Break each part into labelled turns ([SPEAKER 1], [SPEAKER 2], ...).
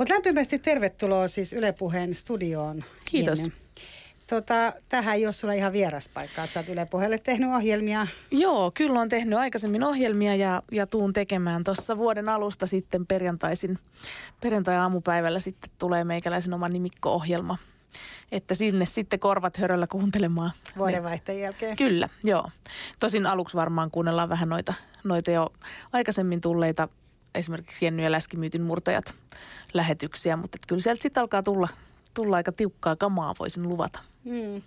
[SPEAKER 1] Mutta lämpimästi tervetuloa siis Yle Puheen studioon.
[SPEAKER 2] Kiitos.
[SPEAKER 1] Jenny. Tota, tähän ei ole sulla ihan vieras paikka, että sä oot Yle Puheelle tehnyt ohjelmia.
[SPEAKER 2] Joo, kyllä on tehnyt aikaisemmin ohjelmia ja, ja tuun tekemään tuossa vuoden alusta sitten perjantaisin, perjantai-aamupäivällä sitten tulee meikäläisen oma nimikko-ohjelma. Että sinne sitten korvat höröllä kuuntelemaan.
[SPEAKER 1] Vuodenvaihteen jälkeen.
[SPEAKER 2] Kyllä, joo. Tosin aluksi varmaan kuunnellaan vähän noita, noita jo aikaisemmin tulleita esimerkiksi Jenny ja Läskimyytin murtajat lähetyksiä, mutta kyllä sieltä sitten alkaa tulla, tulla aika tiukkaa kamaa, voisin luvata.
[SPEAKER 1] Mm.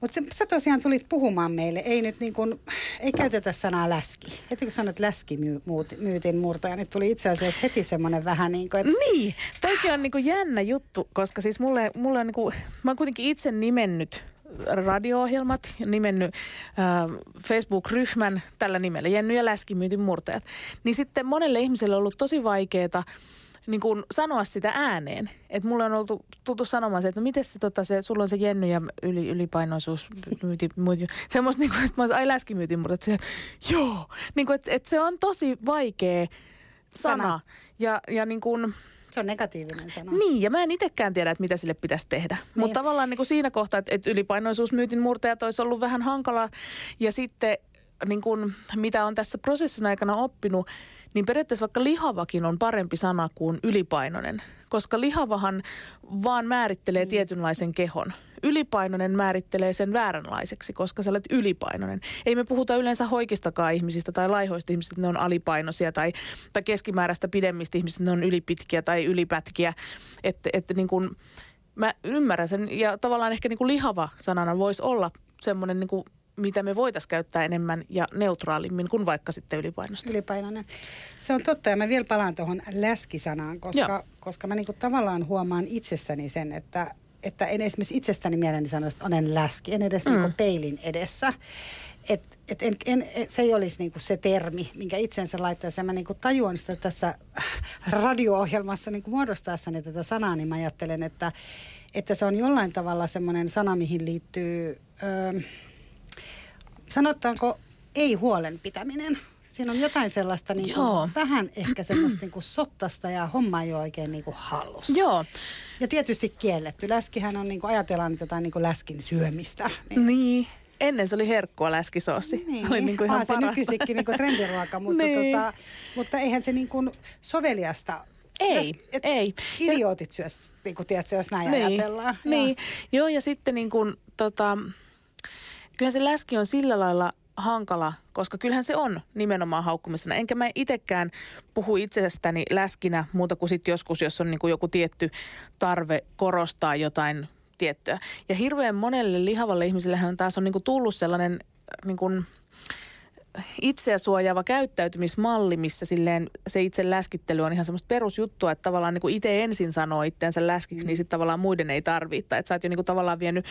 [SPEAKER 1] Mutta sä tosiaan tulit puhumaan meille, ei nyt niin kuin, ei käytetä sanaa läski. Heti kun sanot läskimyytin murtaja, niin tuli itse asiassa heti semmoinen vähän niin kuin, että...
[SPEAKER 2] Niin, toikin on niin kuin jännä juttu, koska siis mulle, mulle on niin kuin, mä oon kuitenkin itse nimennyt radio-ohjelmat ja nimennyt äh, Facebook-ryhmän tällä nimellä, Jenny ja Läskimyytin murtajat. Niin sitten monelle ihmiselle on ollut tosi vaikeaa niin kuin sanoa sitä ääneen. Että mulle on ollut tuttu sanomaan se, että no miten se, tota, se, sulla on se jenny ja yli, ylipainoisuus, myyti, myyti. Semmoista niin kuin, että mä olisin, ai läskimyytin, mutta se, joo. Niin kuin, että, että se on tosi vaikea sana. sana. Ja, ja niin kuin,
[SPEAKER 1] se on negatiivinen sana.
[SPEAKER 2] Niin, ja mä en itsekään tiedä, että mitä sille pitäisi tehdä. Niin. Mutta tavallaan niin kuin siinä kohtaa, että, että ylipainoisuusmyytin murtajat olisi ollut vähän hankala. Ja sitten niin kuin, mitä on tässä prosessin aikana oppinut, niin periaatteessa vaikka lihavakin on parempi sana kuin ylipainoinen, koska lihavahan vaan määrittelee mm. tietynlaisen kehon. Ylipainoinen määrittelee sen vääränlaiseksi, koska sä olet ylipainoinen. Ei me puhuta yleensä hoikistakaan ihmisistä tai laihoista ihmisistä, että ne on alipainoisia tai, tai keskimääräistä pidemmistä ihmisistä, että ne on ylipitkiä tai ylipätkiä. Että, että niin kuin, mä ymmärrän sen ja tavallaan ehkä niin kuin lihava sanana voisi olla semmoinen niin kuin mitä me voitaisiin käyttää enemmän ja neutraalimmin kuin vaikka sitten ylipainosta.
[SPEAKER 1] Ylipainoinen. Se on totta ja mä vielä palaan tuohon läskisanaan, koska, koska mä niinku tavallaan huomaan itsessäni sen, että, että en esimerkiksi itsestäni mieleni sanoa, että olen läski, en edes niinku mm. niinku peilin edessä. Et, et en, en, et se ei olisi niinku se termi, minkä itsensä laittaisi. Ja mä niinku tajuan sitä tässä radio-ohjelmassa niinku muodostaessani tätä sanaa, niin mä ajattelen, että, että se on jollain tavalla semmoinen sana, mihin liittyy... Öö, sanotaanko ei huolen pitäminen. Siinä on jotain sellaista niin kuin, vähän ehkä semmoista niin kuin sottasta ja homma ei ole oikein niin kuin hallussa.
[SPEAKER 2] Joo.
[SPEAKER 1] Ja tietysti kielletty. Läskihän on, niin kuin, ajatellaan nyt jotain niin kuin läskin syömistä.
[SPEAKER 2] Niin. niin. Ennen se oli herkkua läskisoossi. Niin. Se oli niin kuin ihan Aa,
[SPEAKER 1] se nykyisinkin niin kuin trendiruoka, mutta, niin. tota, mutta eihän se niin kuin soveliasta
[SPEAKER 2] ei, et ei.
[SPEAKER 1] Idiootit syö, niin kuin tiedätkö, jos näin niin, ajatellaan.
[SPEAKER 2] Niin, joo ja sitten niin kuin, tota, kyllähän se läski on sillä lailla hankala, koska kyllähän se on nimenomaan haukkumisena. Enkä mä itsekään puhu itsestäni läskinä muuta kuin sitten joskus, jos on niin kuin joku tietty tarve korostaa jotain tiettyä. Ja hirveän monelle lihavalle ihmisellehän taas on niin kuin tullut sellainen niin kuin – itseä suojaava käyttäytymismalli, missä silleen se itse läskittely on ihan semmoista perusjuttua, että tavallaan niin kuin itse ensin sanoo itseänsä läskiksi, niin sitten tavallaan muiden ei tarvitse. Että sä oot jo niin kuin tavallaan vienyt,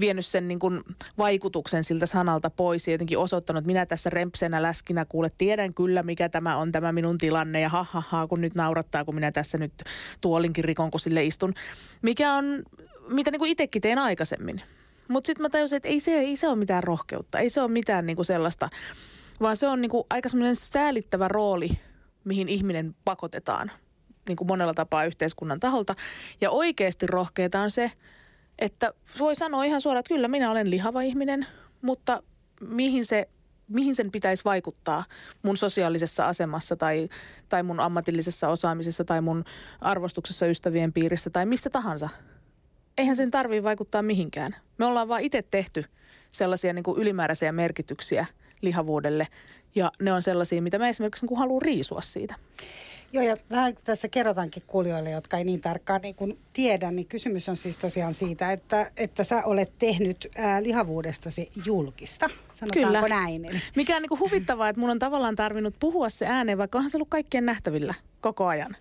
[SPEAKER 2] vienyt sen niin kuin vaikutuksen siltä sanalta pois ja jotenkin osoittanut, että minä tässä rempsenä läskinä kuule, tiedän kyllä mikä tämä on tämä minun tilanne ja ha, ha, ha kun nyt naurattaa, kun minä tässä nyt tuolinkin rikon, kun sille istun. Mikä on, mitä niin kuin itsekin teen aikaisemmin. Mutta sitten mä tajusin, että ei se, ei se ole mitään rohkeutta, ei se ole mitään niinku sellaista, vaan se on niinku aika semmoinen säälittävä rooli, mihin ihminen pakotetaan niin kuin monella tapaa yhteiskunnan taholta. Ja oikeasti rohkeita on se, että voi sanoa ihan suoraan, että kyllä minä olen lihava ihminen, mutta mihin se mihin sen pitäisi vaikuttaa mun sosiaalisessa asemassa tai, tai mun ammatillisessa osaamisessa tai mun arvostuksessa ystävien piirissä tai missä tahansa eihän sen tarvitse vaikuttaa mihinkään. Me ollaan vaan itse tehty sellaisia niin kuin ylimääräisiä merkityksiä lihavuudelle ja ne on sellaisia, mitä mä esimerkiksi niin haluan riisua siitä.
[SPEAKER 1] Joo, ja vähän tässä kerrotaankin kuulijoille, jotka ei niin tarkkaan niin kuin tiedä, niin kysymys on siis tosiaan siitä, että, että sä olet tehnyt ää, lihavuudestasi julkista, sanotaanko
[SPEAKER 2] Kyllä.
[SPEAKER 1] näin?
[SPEAKER 2] Mikä on niin kuin huvittavaa, että mun on tavallaan tarvinnut puhua se ääneen, vaikka onhan se ollut kaikkien nähtävillä koko ajan.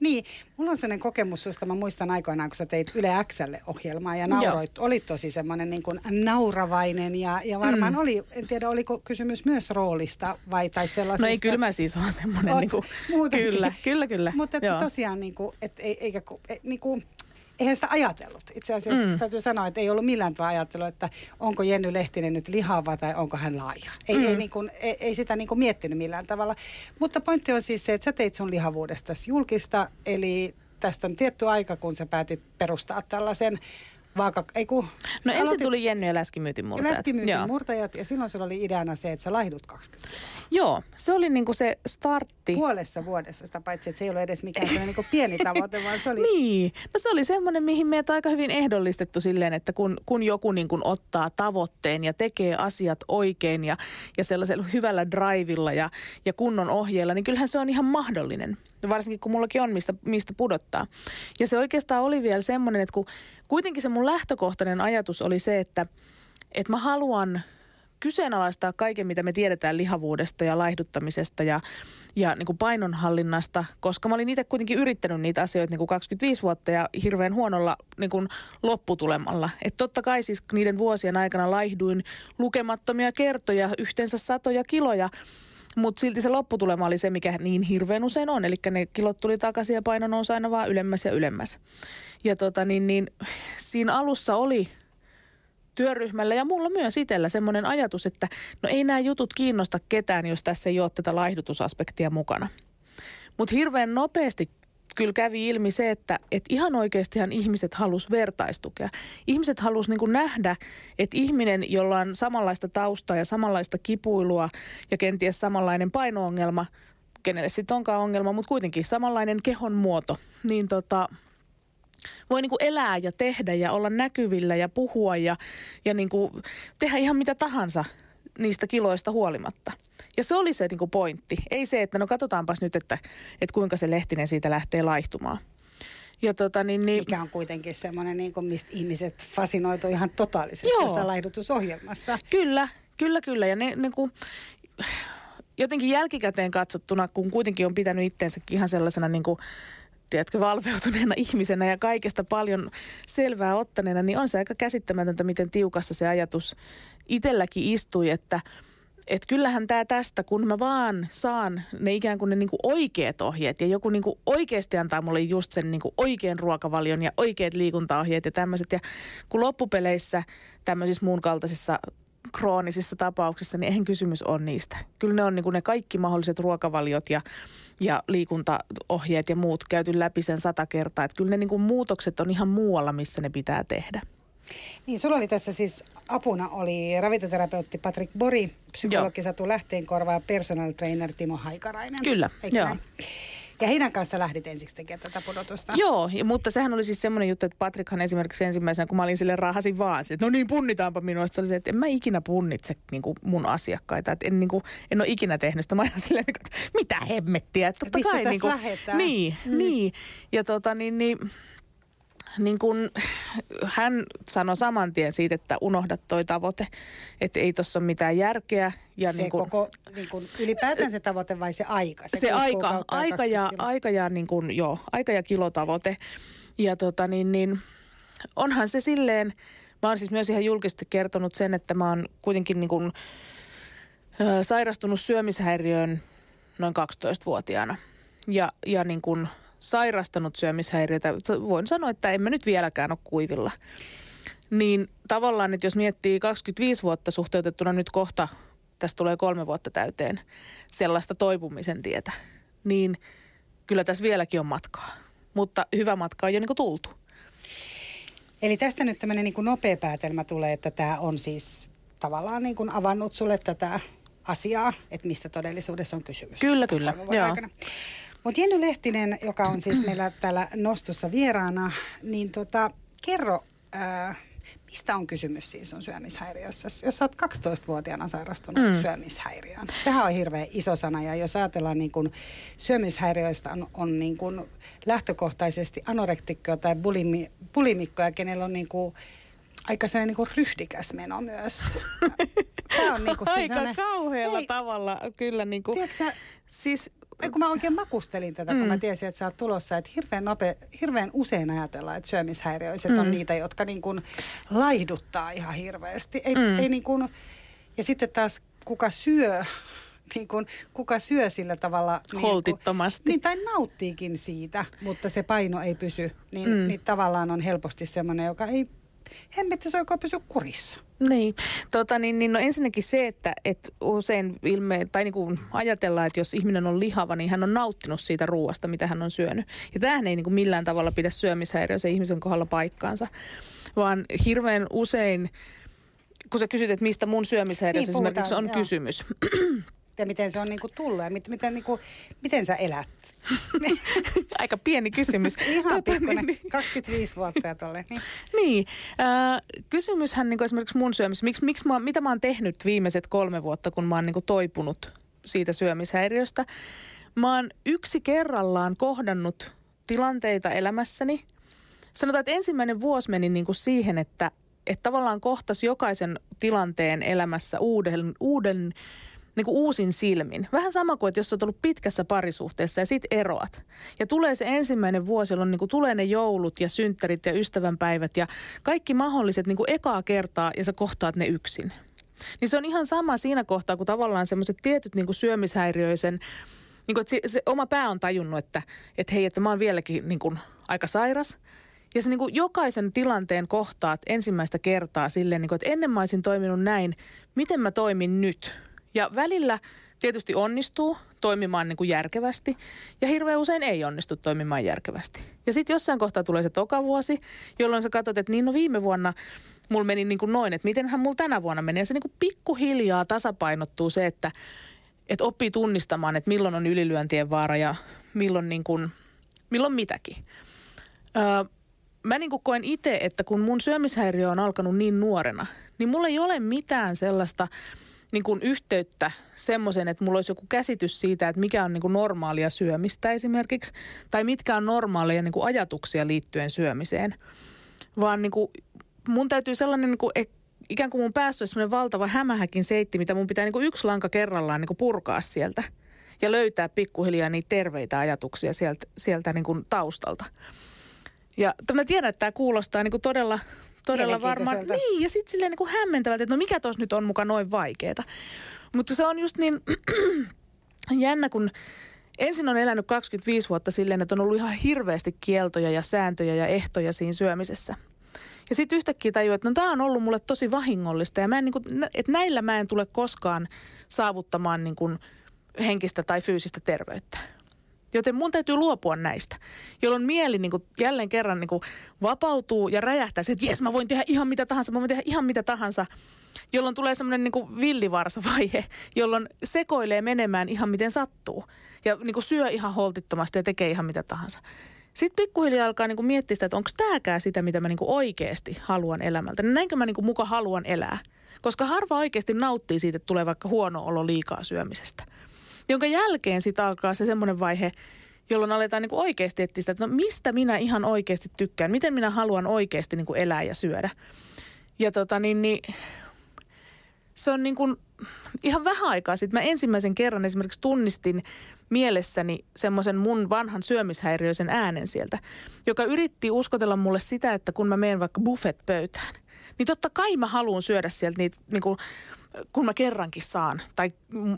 [SPEAKER 1] Niin, mulla on sellainen kokemus, josta mä muistan aikoinaan, kun sä teit Yle Xlle ohjelmaa ja nauroit, Joo. olit tosi semmoinen niin kuin nauravainen ja, ja varmaan mm. oli, en tiedä oliko kysymys myös roolista vai tai sellaisesta.
[SPEAKER 2] No ei, kyllä mä siis on semmoinen, niin kuin, kyllä, kyllä, kyllä.
[SPEAKER 1] Mutta tosiaan niin kuin, et, eikä, niin kuin, eihän sitä ajatellut. Itse asiassa mm. täytyy sanoa, että ei ollut millään tavalla ajattelu, että onko Jenny Lehtinen nyt lihava tai onko hän laaja. Ei, mm. ei, niin kuin, ei, ei sitä niin kuin miettinyt millään tavalla. Mutta pointti on siis se, että sä teit sun lihavuudesta julkista, eli tästä on tietty aika, kun sä päätit perustaa tällaisen vaaka... Ei kun,
[SPEAKER 2] no ensin aloitit... tuli Jenny ja läskimyytin murtajat.
[SPEAKER 1] Läskimyytin Joo. murtajat ja silloin sulla oli ideana se, että sä laihdut 20
[SPEAKER 2] Joo, se oli niinku se startti.
[SPEAKER 1] Puolessa vuodessa sitä paitsi, että se ei ole edes mikään niinku pieni tavoite, vaan se oli...
[SPEAKER 2] niin, no se oli semmoinen, mihin meitä aika hyvin ehdollistettu silleen, että kun, kun joku niinku ottaa tavoitteen ja tekee asiat oikein ja, ja sellaisella hyvällä drivilla ja, ja kunnon ohjeella, niin kyllähän se on ihan mahdollinen. Varsinkin kun mullakin on mistä, mistä pudottaa. Ja se oikeastaan oli vielä semmoinen, että kun kuitenkin se mun lähtökohtainen ajatus oli se, että, että mä haluan kyseenalaistaa kaiken, mitä me tiedetään lihavuudesta ja laihduttamisesta ja, ja niin kuin painonhallinnasta, koska mä olin itse kuitenkin yrittänyt niitä asioita niin kuin 25 vuotta ja hirveän huonolla niin kuin lopputulemalla. Et totta kai siis niiden vuosien aikana laihduin lukemattomia kertoja, yhteensä satoja kiloja, mutta silti se lopputulema oli se, mikä niin hirveän usein on. Eli ne kilot tuli takaisin ja paino nousi aina vaan ylemmäs ja ylemmäs. Ja tota, niin, niin, siinä alussa oli työryhmällä ja mulla myös itsellä semmoinen ajatus, että no ei nämä jutut kiinnosta ketään, jos tässä ei ole tätä laihdutusaspektia mukana. Mutta hirveän nopeasti kyllä kävi ilmi se, että, että ihan oikeastihan ihmiset halus vertaistukea. Ihmiset halus niin nähdä, että ihminen, jolla on samanlaista taustaa ja samanlaista kipuilua ja kenties samanlainen painoongelma, kenelle sitten onkaan ongelma, mutta kuitenkin samanlainen kehon muoto, niin tota, voi niin elää ja tehdä ja olla näkyvillä ja puhua ja, ja niin tehdä ihan mitä tahansa niistä kiloista huolimatta. Ja se oli se niin kuin pointti. Ei se, että no katsotaanpas nyt, että, että kuinka se Lehtinen siitä lähtee laihtumaan.
[SPEAKER 1] Ja tota, niin, niin... Mikä on kuitenkin semmoinen, niin kuin, mistä ihmiset fasinoitu ihan totaalisesti Joo. tässä laihdutusohjelmassa.
[SPEAKER 2] Kyllä, kyllä, kyllä. Ja ne, ne kun, jotenkin jälkikäteen katsottuna, kun kuitenkin on pitänyt itsensäkin ihan sellaisena niin kuin, tiedätkö, valveutuneena ihmisenä ja kaikesta paljon selvää ottaneena, niin on se aika käsittämätöntä, miten tiukassa se ajatus itselläkin istui, että et kyllähän tämä tästä, kun mä vaan saan ne ikään kuin ne niinku oikeat ohjeet ja joku niinku oikeasti antaa mulle just sen niinku oikean ruokavalion ja oikeat liikuntaohjeet ja tämmöiset. Ja kun loppupeleissä tämmöisissä muun kaltaisissa kroonisissa tapauksissa, niin eihän kysymys ole niistä. Kyllä ne on niin kuin ne kaikki mahdolliset ruokavaliot ja, ja liikuntaohjeet ja muut käyty läpi sen sata kertaa. Että kyllä ne niin kuin muutokset on ihan muualla, missä ne pitää tehdä.
[SPEAKER 1] Niin, sulla oli tässä siis apuna oli ravintoterapeutti Patrick Bori, psykologi Satu Lähteenkorva ja personal trainer Timo Haikarainen.
[SPEAKER 2] Kyllä, Eikö joo. Näin?
[SPEAKER 1] Ja heidän kanssa lähdit ensiksi tekemään tätä pudotusta.
[SPEAKER 2] Joo, mutta sehän oli siis semmoinen juttu, että Patrickhan esimerkiksi ensimmäisenä, kun mä olin sille rahasin vaan, että no niin, punnitaanpa minua. Se oli se, että en mä ikinä punnitse niin kuin mun asiakkaita. Että en, niin kuin, en ole ikinä tehnyt sitä. Mä ajan silleen, että mitä hemmettiä. Että
[SPEAKER 1] totta kai, niin kuin,
[SPEAKER 2] Niin, mm. niin. Ja tota niin, niin niin kun, hän sanoi saman tien siitä, että unohda toi tavoite, että ei tuossa ole mitään järkeä.
[SPEAKER 1] Ja se niin kun, koko, niin kun, ylipäätään se tavoite vai se aika?
[SPEAKER 2] Se, se aika, aika, ja, aika, ja, niin kun, joo, aika ja kilotavoite. Ja tota niin, niin onhan se silleen, mä oon siis myös ihan julkisesti kertonut sen, että mä oon kuitenkin niin kun, ö, sairastunut syömishäiriöön noin 12-vuotiaana. Ja, ja niin kun sairastanut syömishäiriötä, voin sanoa, että emme nyt vieläkään ole kuivilla. Niin tavallaan, että jos miettii 25 vuotta suhteutettuna nyt kohta, tästä tulee kolme vuotta täyteen, sellaista toipumisen tietä, niin kyllä tässä vieläkin on matkaa. Mutta hyvä matka on jo niin kuin tultu.
[SPEAKER 1] Eli tästä nyt tämmöinen niin nopea päätelmä tulee, että tämä on siis tavallaan niin kuin avannut sulle tätä asiaa, että mistä todellisuudessa on kysymys.
[SPEAKER 2] Kyllä, kyllä. Joo.
[SPEAKER 1] Mutta Jenny Lehtinen, joka on siis meillä täällä nostossa vieraana, niin tota, kerro, ää, mistä on kysymys siis on syömishäiriössä? Jos sä oot 12-vuotiaana sairastunut mm. syömishäiriöön, sehän on hirveän iso sana. Ja jos ajatellaan niin kun syömishäiriöistä on, on niin kun lähtökohtaisesti anorektikkoja tai bulimi, bulimikkoja, kenellä on niin kuin aika sellainen niin ryhdikäs meno myös.
[SPEAKER 2] Tämä on niin kuin siis aika kauhealla ei, tavalla kyllä. Niin kuin, tiedätkö,
[SPEAKER 1] siis kun mä oikein makustelin tätä, mm. kun mä mm. tiesin, että sä oot tulossa, että hirveän, nope, hirveän usein ajatellaan, että syömishäiriöiset mm. on niitä, jotka niin kuin laihduttaa ihan hirveästi. Ei, mm. ei niin kuin, ja sitten taas kuka syö, niin kuin, kuka syö sillä tavalla...
[SPEAKER 2] Niin Holtittomasti.
[SPEAKER 1] Niin, tai nauttiikin siitä, mutta se paino ei pysy, niin, mm. niin tavallaan on helposti semmoinen, joka ei hemmetti se oikein pysyä kurissa.
[SPEAKER 2] Niin, tota, niin, niin no ensinnäkin se, että et usein ilme, tai niin kuin ajatellaan, että jos ihminen on lihava, niin hän on nauttinut siitä ruoasta, mitä hän on syönyt. Ja tämähän ei niin kuin millään tavalla pidä se ihmisen kohdalla paikkaansa, vaan hirveän usein, kun sä kysyt, että mistä mun syömishäiriö niin, esimerkiksi on joo. kysymys,
[SPEAKER 1] ja miten se on niin kuin tullut ja miten, miten, niin kuin, miten sä elät?
[SPEAKER 2] Aika pieni kysymys.
[SPEAKER 1] Ihan tota, pikkuinen, niin, 25 vuotta ja tolle. Niin,
[SPEAKER 2] niin. Äh, kysymyshän niin kuin esimerkiksi mun syömisessä, miksi, miksi mä, mitä mä oon tehnyt viimeiset kolme vuotta, kun mä oon niin kuin toipunut siitä syömishäiriöstä. Mä oon yksi kerrallaan kohdannut tilanteita elämässäni. Sanotaan, että ensimmäinen vuosi meni niin kuin siihen, että, että tavallaan kohtas jokaisen tilanteen elämässä uuden, uuden niin kuin uusin silmin. Vähän sama kuin, että jos olet ollut pitkässä parisuhteessa ja sit eroat. Ja tulee se ensimmäinen vuosi, jolloin niin kuin tulee ne joulut ja synttärit ja ystävänpäivät ja kaikki mahdolliset niin kuin ekaa kertaa ja sä kohtaat ne yksin. Niin se on ihan sama siinä kohtaa, kun tavallaan semmoiset tietyt niin kuin syömishäiriöisen, niin kuin, että se, se oma pää on tajunnut, että, että hei, että mä oon vieläkin niin kuin aika sairas. Ja se niin kuin jokaisen tilanteen kohtaat ensimmäistä kertaa silleen, niin kuin, että ennen mä olisin toiminut näin, miten mä toimin nyt – ja välillä tietysti onnistuu toimimaan niin kuin järkevästi ja hirveän usein ei onnistu toimimaan järkevästi. Ja sitten jossain kohtaa tulee se toka vuosi, jolloin sä katsot, että niin no viime vuonna mulla meni niin kuin noin, että mitenhän mulla tänä vuonna menee. Ja se niin kuin pikkuhiljaa tasapainottuu se, että, että oppii tunnistamaan, että milloin on ylilyöntien vaara ja milloin, niin kuin, milloin mitäkin. Öö, mä niin kuin koen itse, että kun mun syömishäiriö on alkanut niin nuorena, niin mulla ei ole mitään sellaista – niin kuin yhteyttä semmoisen, että mulla olisi joku käsitys siitä, että mikä on niin kuin normaalia syömistä esimerkiksi, tai mitkä on normaaleja niin kuin ajatuksia liittyen syömiseen. Vaan niin kuin mun täytyy sellainen, niin kuin, että ikään kuin mun päässä olisi sellainen valtava hämähäkin seitti, mitä mun pitää niin kuin yksi lanka kerrallaan niin kuin purkaa sieltä ja löytää pikkuhiljaa niitä terveitä ajatuksia sieltä, sieltä niin kuin taustalta. Ja mä tiedän, että tämä kuulostaa niin kuin todella todella varmaan. Niin, ja sitten silleen niin kuin hämmentävältä, että no mikä tuossa nyt on muka noin vaikeeta. Mutta se on just niin jännä, kun ensin on elänyt 25 vuotta silleen, että on ollut ihan hirveästi kieltoja ja sääntöjä ja ehtoja siinä syömisessä. Ja sitten yhtäkkiä tajuu, että no tämä on ollut mulle tosi vahingollista ja mä en niin kuin, että näillä mä en tule koskaan saavuttamaan niin kuin henkistä tai fyysistä terveyttä. Joten mun täytyy luopua näistä, jolloin mieli niin kuin jälleen kerran niin kuin vapautuu ja räjähtää se, että jes mä voin tehdä ihan mitä tahansa, mä voin tehdä ihan mitä tahansa. Jolloin tulee semmoinen niin villivarsavaihe, jolloin sekoilee menemään ihan miten sattuu. Ja niin kuin syö ihan holtittomasti ja tekee ihan mitä tahansa. Sitten pikkuhiljaa alkaa niin kuin miettiä sitä, että onko tämäkään sitä, mitä mä niin kuin oikeasti haluan elämältä. Niin näinkö mä niin kuin muka haluan elää? Koska harva oikeasti nauttii siitä, että tulee vaikka huono olo liikaa syömisestä jonka jälkeen sitten alkaa se semmoinen vaihe, jolloin aletaan niin kuin oikeasti etsiä sitä, että no mistä minä ihan oikeasti tykkään, miten minä haluan oikeasti niin kuin elää ja syödä. Ja tota niin, niin se on niin kuin ihan vähän aikaa sitten. Mä ensimmäisen kerran esimerkiksi tunnistin mielessäni semmoisen mun vanhan syömishäiriöisen äänen sieltä, joka yritti uskotella mulle sitä, että kun mä menen vaikka buffet-pöytään, niin totta kai mä haluan syödä sieltä niitä niin kuin kun mä kerrankin saan, tai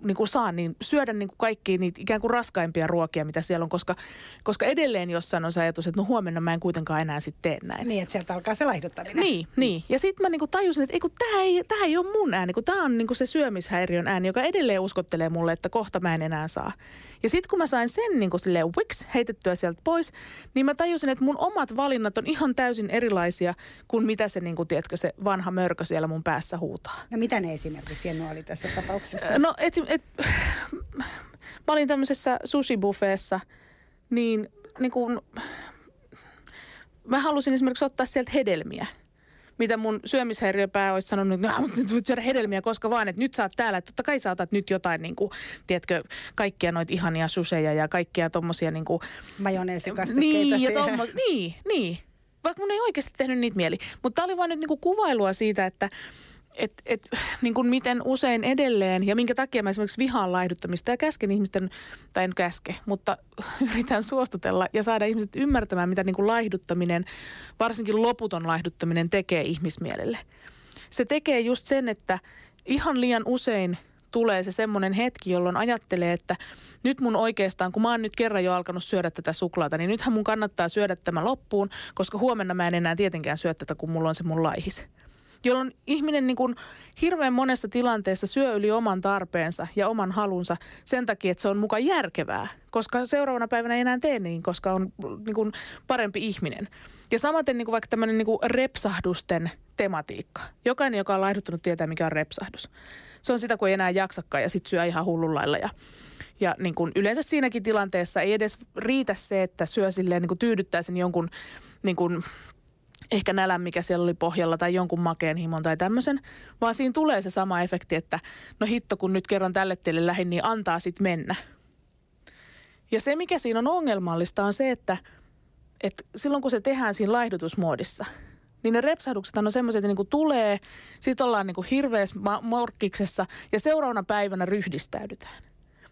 [SPEAKER 2] niin kuin saan, niin syödä niin kuin kaikkia niitä ikään kuin raskaimpia ruokia, mitä siellä on, koska, koska edelleen jossain on se ajatus, että no huomenna mä en kuitenkaan enää sitten tee näin.
[SPEAKER 1] Niin, että sieltä alkaa se laihduttaminen.
[SPEAKER 2] Niin, niin. Ja sitten mä niin kuin tajusin, että ei kun tämä ei, tää ei ole mun ääni, kun tämä on niin kuin se syömishäiriön ääni, joka edelleen uskottelee mulle, että kohta mä en enää saa. Ja sitten kun mä sain sen niin kuin silleen wiks heitettyä sieltä pois, niin mä tajusin, että mun omat valinnat on ihan täysin erilaisia kuin mitä se, niin kuin, tiedätkö, se vanha mörkö siellä mun päässä huutaa.
[SPEAKER 1] No mitä ne esimerkiksi Jennu oli tässä tapauksessa?
[SPEAKER 2] No et, et, mä olin tämmöisessä sushi-buffeessa, niin, niin kuin, mä halusin esimerkiksi ottaa sieltä hedelmiä – mitä mun syömishäiriöpää olisi sanonut, että no, nyt voit syödä hedelmiä koska vaan, että nyt sä oot täällä. Että totta kai sä otat nyt jotain, niin kuin, tiedätkö, kaikkia noita ihania suseja ja kaikkia tommosia niin kuin...
[SPEAKER 1] Majoneesikastikkeita
[SPEAKER 2] niin, ja tommos, niin, niin. Vaikka mun ei oikeasti tehnyt niitä mieli. Mutta tää oli vaan nyt niin kuin kuvailua siitä, että et, et, niin kuin miten usein edelleen ja minkä takia mä esimerkiksi vihaan laihduttamista ja käsken ihmisten, tai en käske, mutta yritän suostutella ja saada ihmiset ymmärtämään, mitä niin kuin laihduttaminen, varsinkin loputon laihduttaminen tekee ihmismielelle. Se tekee just sen, että ihan liian usein tulee se semmoinen hetki, jolloin ajattelee, että nyt mun oikeastaan, kun mä oon nyt kerran jo alkanut syödä tätä suklaata, niin nythän mun kannattaa syödä tämä loppuun, koska huomenna mä en enää tietenkään syö tätä, kun mulla on se mun laihis jolloin ihminen niin kuin hirveän monessa tilanteessa syö yli oman tarpeensa ja oman halunsa sen takia, että se on muka järkevää, koska seuraavana päivänä ei enää tee niin, koska on niin kuin parempi ihminen. Ja samaten niin kuin vaikka tämmöinen niin kuin repsahdusten tematiikka. Jokainen, joka on laihduttanut, tietää, mikä on repsahdus. Se on sitä, kun ei enää jaksakaan ja sitten syö ihan hullullailla ja ja niin kuin yleensä siinäkin tilanteessa ei edes riitä se, että syö silleen niin kuin tyydyttää sen jonkun niin kuin ehkä nälän, mikä siellä oli pohjalla tai jonkun makeen himon tai tämmöisen, vaan siinä tulee se sama efekti, että no hitto, kun nyt kerran tälle tielle lähin, niin antaa sitten mennä. Ja se, mikä siinä on ongelmallista, on se, että, että silloin kun se tehdään siinä laihdutusmuodissa, niin ne repsahdukset on semmoiset, että niinku tulee, sitten ollaan niinku hirveässä morkkiksessa ja seuraavana päivänä ryhdistäydytään.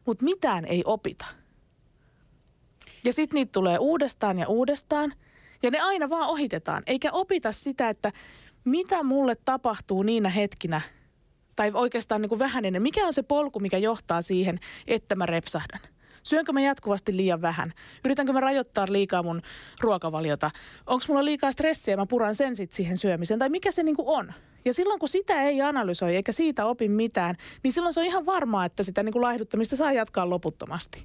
[SPEAKER 2] Mutta mitään ei opita. Ja sitten niitä tulee uudestaan ja uudestaan – ja ne aina vaan ohitetaan, eikä opita sitä, että mitä mulle tapahtuu niinä hetkinä, tai oikeastaan niin kuin vähän ennen, mikä on se polku, mikä johtaa siihen, että mä repsahdan. Syönkö mä jatkuvasti liian vähän? Yritänkö mä rajoittaa liikaa mun ruokavaliota? Onko mulla liikaa stressiä ja mä puran sen sitten siihen syömiseen? Tai mikä se niinku on? Ja silloin kun sitä ei analysoi eikä siitä opi mitään, niin silloin se on ihan varmaa, että sitä niin kuin laihduttamista saa jatkaa loputtomasti.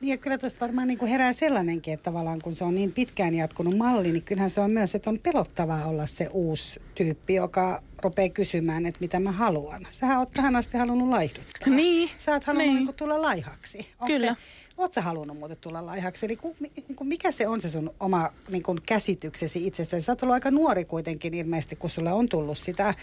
[SPEAKER 1] Niin ja kyllä tuosta varmaan niin kuin herää sellainenkin, että tavallaan kun se on niin pitkään jatkunut malli, niin kyllähän se on myös, että on pelottavaa olla se uusi tyyppi, joka rupeaa kysymään, että mitä mä haluan. Sähän oot tähän asti halunnut laihduttaa.
[SPEAKER 2] Niin.
[SPEAKER 1] Sä oot halunnut
[SPEAKER 2] niin.
[SPEAKER 1] niin kuin tulla laihaksi. Onko
[SPEAKER 2] Kyllä.
[SPEAKER 1] Se, Sä halunnut muuten tulla laihaksi? Eli ku, niin kuin mikä se on se sun oma niin kuin käsityksesi itsestäsi? Sä oot ollut aika nuori kuitenkin ilmeisesti, kun sulle on tullut sitä,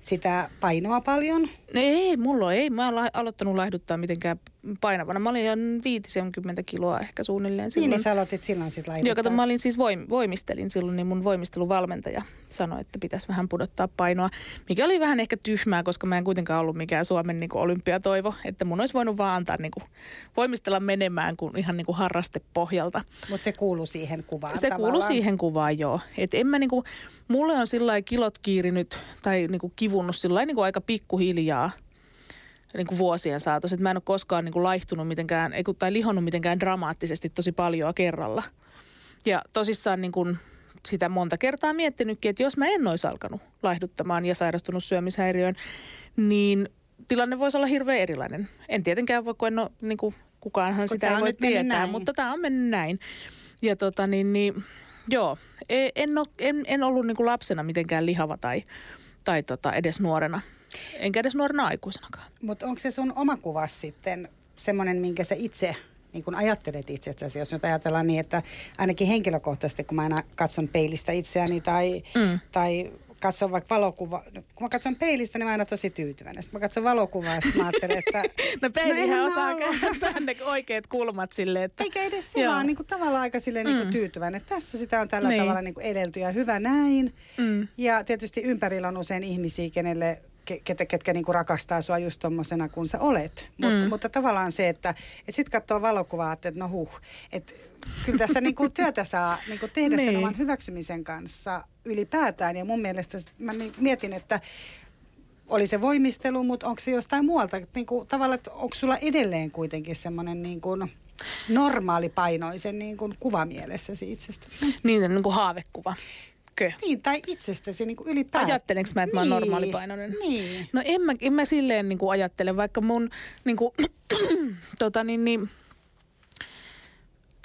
[SPEAKER 1] sitä painoa paljon.
[SPEAKER 2] Ei, mulla ei. Mä oon la- aloittanut laihduttaa mitenkään painavana. Mä olin jo 50 kiloa ehkä suunnilleen
[SPEAKER 1] Niin,
[SPEAKER 2] silloin.
[SPEAKER 1] niin sä aloitit silloin sit laihduttaa.
[SPEAKER 2] Joo, kato, mä olin siis voim, voimistelin silloin, niin mun voimisteluvalmentaja sanoi, että pitäisi vähän pudottaa painoa, mikä oli vähän ehkä tyhmää, koska mä en kuitenkaan ollut mikään Suomen niin kuin olympiatoivo, että mun olisi voinut vaan antaa niin kuin, voimistella menemään kuin ihan niin kuin harrastepohjalta.
[SPEAKER 1] Mutta se kuuluu siihen kuvaan
[SPEAKER 2] Se kuuluu siihen kuvaan, joo. Et en mä niinku, mulle on sillä kilot kiirinyt tai niinku kivunnut sillä lailla niinku aika pikkuhiljaa niinku vuosien saatossa. Et mä en ole koskaan niinku laihtunut mitenkään, ei tai lihonnut mitenkään dramaattisesti tosi paljon kerralla. Ja tosissaan niinku sitä monta kertaa miettinytkin, että jos mä en olisi alkanut laihduttamaan ja sairastunut syömishäiriöön, niin tilanne voisi olla hirveän erilainen. En tietenkään voi, kun en ole, niin kuin, kukaanhan
[SPEAKER 1] Kun
[SPEAKER 2] sitä ei voi tietää,
[SPEAKER 1] näin.
[SPEAKER 2] mutta tämä on mennyt näin. Ja tota niin, niin joo, e- en, ole, en, en ollut niin kuin lapsena mitenkään lihava tai, tai tota edes nuorena. Enkä edes nuorena aikuisenakaan.
[SPEAKER 1] Mutta onko se sun oma kuvas sitten semmoinen, minkä sä itse niin kun ajattelet itsestäsi, jos nyt ajatellaan niin, että ainakin henkilökohtaisesti, kun mä aina katson peilistä itseäni tai,
[SPEAKER 2] Mm.
[SPEAKER 1] tai katson vaikka valokuvaa, kun mä katson peilistä, niin mä aina tosi tyytyväinen. Sitten mä katson valokuvaa ja sitten mä ajattelen, että...
[SPEAKER 2] No peilihän
[SPEAKER 1] mä
[SPEAKER 2] osaa kääntää ne oikeat kulmat silleen, että...
[SPEAKER 1] Eikä edes se, vaan niin kuin tavallaan aika silleen niin kuin
[SPEAKER 2] Mm.
[SPEAKER 1] tyytyväinen. että Tässä sitä on tällä
[SPEAKER 2] Niin.
[SPEAKER 1] tavalla niin kuin edelty ja hyvä näin.
[SPEAKER 2] Mm.
[SPEAKER 1] Ja tietysti ympärillä on usein ihmisiä, kenelle, ke- ketkä, ketkä niinku rakastaa sua just tommosena kuin sä olet. Mut,
[SPEAKER 2] Mm.
[SPEAKER 1] Mutta tavallaan se, että et sit katsoo valokuvaa, että no huh, että kyllä tässä niinku työtä saa niinku tehdä sen
[SPEAKER 2] Niin.
[SPEAKER 1] oman hyväksymisen kanssa ylipäätään. Ja mun mielestä mä mi- mietin, että oli se voimistelu, mutta onko se jostain muualta? Niin kuin, tavallaan, että onko sulla edelleen kuitenkin semmoinen niin kuin normaalipainoisen niin kuin kuvamielessäsi itsestäsi?
[SPEAKER 2] Niin, niin kuin haavekuva. Kö?
[SPEAKER 1] Niin, tai itsestäsi niin kuin ylipäätään.
[SPEAKER 2] Ajattelenko mä, että mä oon
[SPEAKER 1] Niin,
[SPEAKER 2] normaalipainoinen?
[SPEAKER 1] Niin.
[SPEAKER 2] No en mä, en mä silleen niin kuin ajattele, vaikka mun niin kuin, tota niin, niin,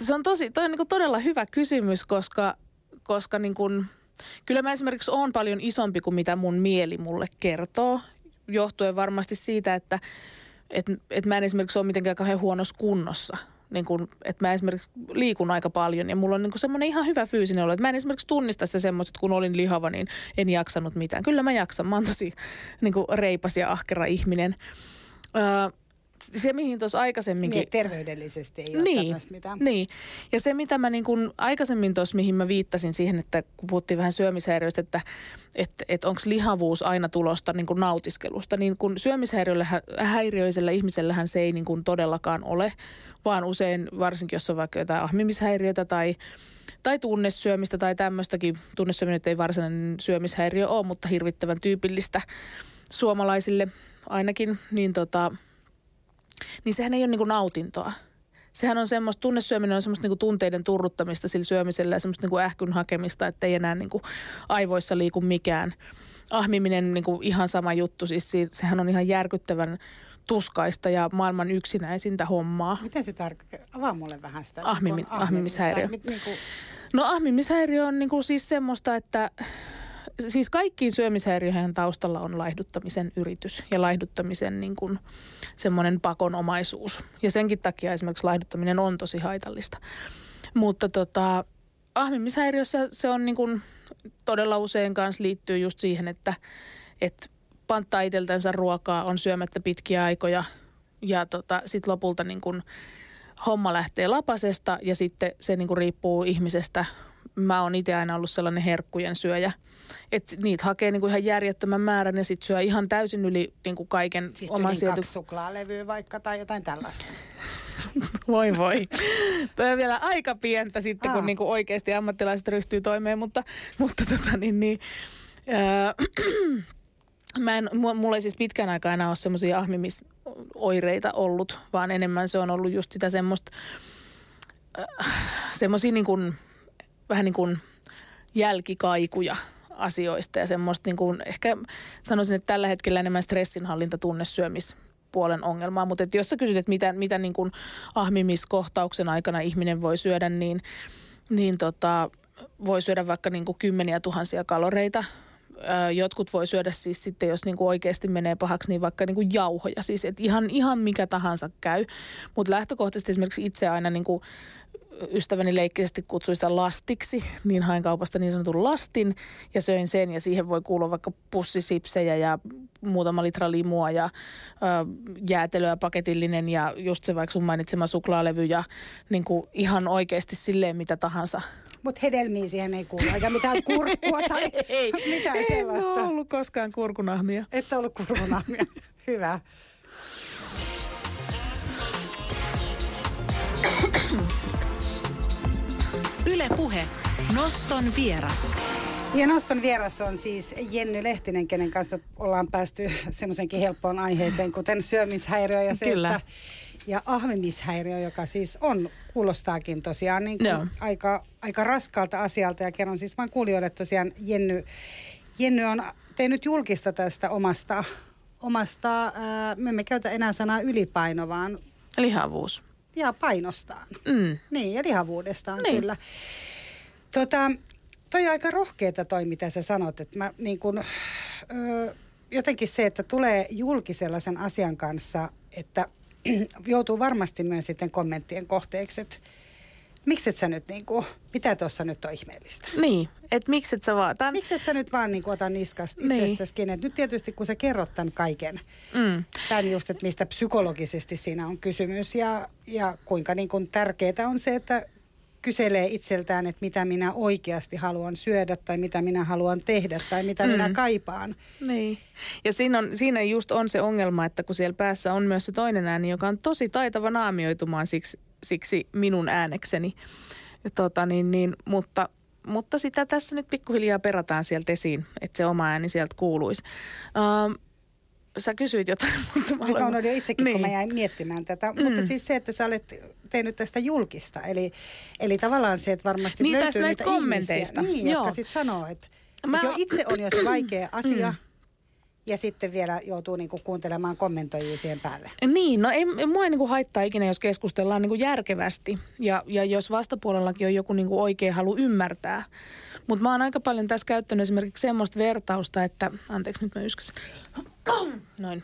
[SPEAKER 2] se on tosi, toi on niin kuin todella hyvä kysymys, koska, koska niin kuin, kyllä mä esimerkiksi oon paljon isompi kuin mitä mun mieli mulle kertoo, johtuen varmasti siitä, että et, et mä en esimerkiksi ole mitenkään kauhean huonossa kunnossa. Niin kun, että mä esimerkiksi liikun aika paljon ja mulla on niin semmoinen ihan hyvä fyysinen olo. Että mä en esimerkiksi tunnista semmoista, että kun olin lihava, niin en jaksanut mitään. Kyllä mä jaksan. Mä oon tosi niin kuin reipas ja ahkera ihminen. Öö, se, mihin tuossa aikaisemminkin...
[SPEAKER 1] Niin, terveydellisesti ei ole
[SPEAKER 2] Niin,
[SPEAKER 1] mitään.
[SPEAKER 2] niin. Ja se, mitä mä niin kun aikaisemmin tuossa, mihin mä viittasin siihen, että kun puhuttiin vähän syömishäiriöistä, että että että onko lihavuus aina tulosta niin kun nautiskelusta, niin kun syömishäiriöisellä ihmisellähän se ei niin kun todellakaan ole, vaan usein, varsinkin jos on vaikka jotain ahmimishäiriötä tai tai tunnesyömistä tai tämmöistäkin. Tunnesyöminen ei varsinainen syömishäiriö ole, mutta hirvittävän tyypillistä suomalaisille ainakin, niin tota, niin sehän ei ole niin kuin nautintoa. Sehän on semmoista, tunnesyöminen on semmoista niin tunteiden turruttamista sillä syömisellä ja semmoista niin ähkyn hakemista, että ei enää niin kuin aivoissa liiku mikään. Ahmiminen niin kuin ihan sama juttu, siis sehän on ihan järkyttävän tuskaista ja maailman yksinäisintä hommaa.
[SPEAKER 1] Miten se tarkoittaa? Avaa mulle vähän sitä.
[SPEAKER 2] Ahmimi, ahmimishäiriö. Niin kuin... No ahmimishäiriö on niin kuin siis semmoista, että siis kaikkiin syömishäiriöihin taustalla on laihduttamisen yritys ja laihduttamisen niin kuin semmoinen pakonomaisuus. Ja senkin takia esimerkiksi laihduttaminen on tosi haitallista. Mutta tota, ahmimishäiriössä se on niin kuin todella usein kanssa liittyy just siihen, että, että panttaa itseltänsä ruokaa, on syömättä pitkiä aikoja ja tota, sitten lopulta niin kun homma lähtee lapasesta ja sitten se niin kun riippuu ihmisestä. Mä oon itse aina ollut sellainen herkkujen syöjä, että niitä hakee niin kuin ihan järjettömän määrän ja sitten syö ihan täysin yli niin kuin kaiken
[SPEAKER 1] siis
[SPEAKER 2] oman
[SPEAKER 1] sijoitu... kaksi suklaalevyä vaikka tai jotain tällaista.
[SPEAKER 2] voi voi. Tuo on vielä aika pientä sitten, Aa. kun niin kuin oikeasti ammattilaiset ryhtyy toimeen, mutta, mutta tota niin, niin äh, Mä en, mulla ei siis pitkän aikaa enää ole semmoisia ahmimisoireita ollut, vaan enemmän se on ollut just sitä semmoista, äh, semmoisia niin kuin, vähän niin kuin jälkikaikuja asioista ja semmoista niin kuin, ehkä sanoisin, että tällä hetkellä enemmän stressinhallinta tunnesyömis puolen ongelmaa, mutta että jos sä kysyt, että mitä, mitä niin kuin ahmimiskohtauksen aikana ihminen voi syödä, niin, niin tota, voi syödä vaikka niin kuin kymmeniä tuhansia kaloreita jotkut voi syödä siis sitten, jos niinku oikeasti menee pahaksi, niin vaikka niinku jauhoja. Siis et ihan, ihan mikä tahansa käy. Mutta lähtökohtaisesti esimerkiksi itse aina niinku ystäväni leikkisesti kutsui sitä lastiksi, niin hain kaupasta niin sanotun lastin ja söin sen ja siihen voi kuulua vaikka pussisipsejä ja muutama litra limua ja ö, jäätelöä paketillinen ja just se vaikka sun mainitsema suklaalevy ja niin kuin ihan oikeasti silleen mitä tahansa.
[SPEAKER 1] Mutta hedelmiä siihen ei kuulu, eikä mitään kurkkua tai ei, mitään
[SPEAKER 2] en
[SPEAKER 1] sellaista.
[SPEAKER 2] En ollut koskaan kurkunahmia.
[SPEAKER 1] Et ollut kurkunahmia. Hyvä.
[SPEAKER 3] Yle Puhe. Noston vieras.
[SPEAKER 1] Ja noston vieras on siis Jenny Lehtinen, kenen kanssa me ollaan päästy semmoisenkin helppoon aiheeseen, kuten syömishäiriö ja se, Kyllä. Että, ja ahmimishäiriö, joka siis on, kuulostaakin tosiaan niin kuin aika, aika raskalta asialta. Ja kerron siis vain kuulijoille tosiaan Jenny, Jenny on tehnyt julkista tästä omasta, omasta ää, me emme käytä enää sanaa ylipaino, vaan...
[SPEAKER 2] Lihavuus
[SPEAKER 1] ja painostaan. Mm. Niin, ja lihavuudestaan niin. kyllä. Tota, toi aika rohkeeta toi, mitä sä sanot. Että mä niin kun, ö, jotenkin se, että tulee julki sellaisen asian kanssa, että joutuu varmasti myös sitten kommenttien kohteeksi, että miksi et sä nyt niin kuin, mitä tuossa nyt on ihmeellistä?
[SPEAKER 2] Niin, että miksi et sä vaan... Tämän...
[SPEAKER 1] Miksi et sä nyt vaan niin kuin, ota niskasta niin. itsestäskin? Et nyt tietysti kun sä kerrot tämän kaiken, mm. tämän just, että mistä psykologisesti siinä on kysymys ja, ja kuinka niin kuin tärkeää on se, että kyselee itseltään, että mitä minä oikeasti haluan syödä tai mitä minä haluan tehdä tai mitä mm. minä kaipaan.
[SPEAKER 2] Niin. Ja siinä, on, siinä just on se ongelma, että kun siellä päässä on myös se toinen ääni, joka on tosi taitava naamioitumaan siksi, siksi minun äänekseni. Tota niin, niin, mutta, mutta sitä tässä nyt pikkuhiljaa perataan sieltä esiin, että se oma ääni sieltä kuuluisi. Uh, sä kysyit jotain, mutta
[SPEAKER 1] mä olen... Nyt jo itsekin, niin. kun mä niin. jäin miettimään tätä. Mm. Mutta siis se, että sä olet tehnyt tästä julkista. Eli, eli tavallaan se, että varmasti
[SPEAKER 2] niin,
[SPEAKER 1] löytyy
[SPEAKER 2] niitä kommenteista.
[SPEAKER 1] ihmisiä, niin, jotka sitten sanoo, että, mä... että jo itse on jo se vaikea asia. Mm ja sitten vielä joutuu niinku kuuntelemaan kommentoijia siihen päälle.
[SPEAKER 2] Niin, no ei, mua ei niinku haittaa ikinä, jos keskustellaan niinku järkevästi ja, ja jos vastapuolellakin on joku niinku oikea halu ymmärtää. Mutta mä oon aika paljon tässä käyttänyt esimerkiksi semmoista vertausta, että, anteeksi nyt mä yskäsin, noin,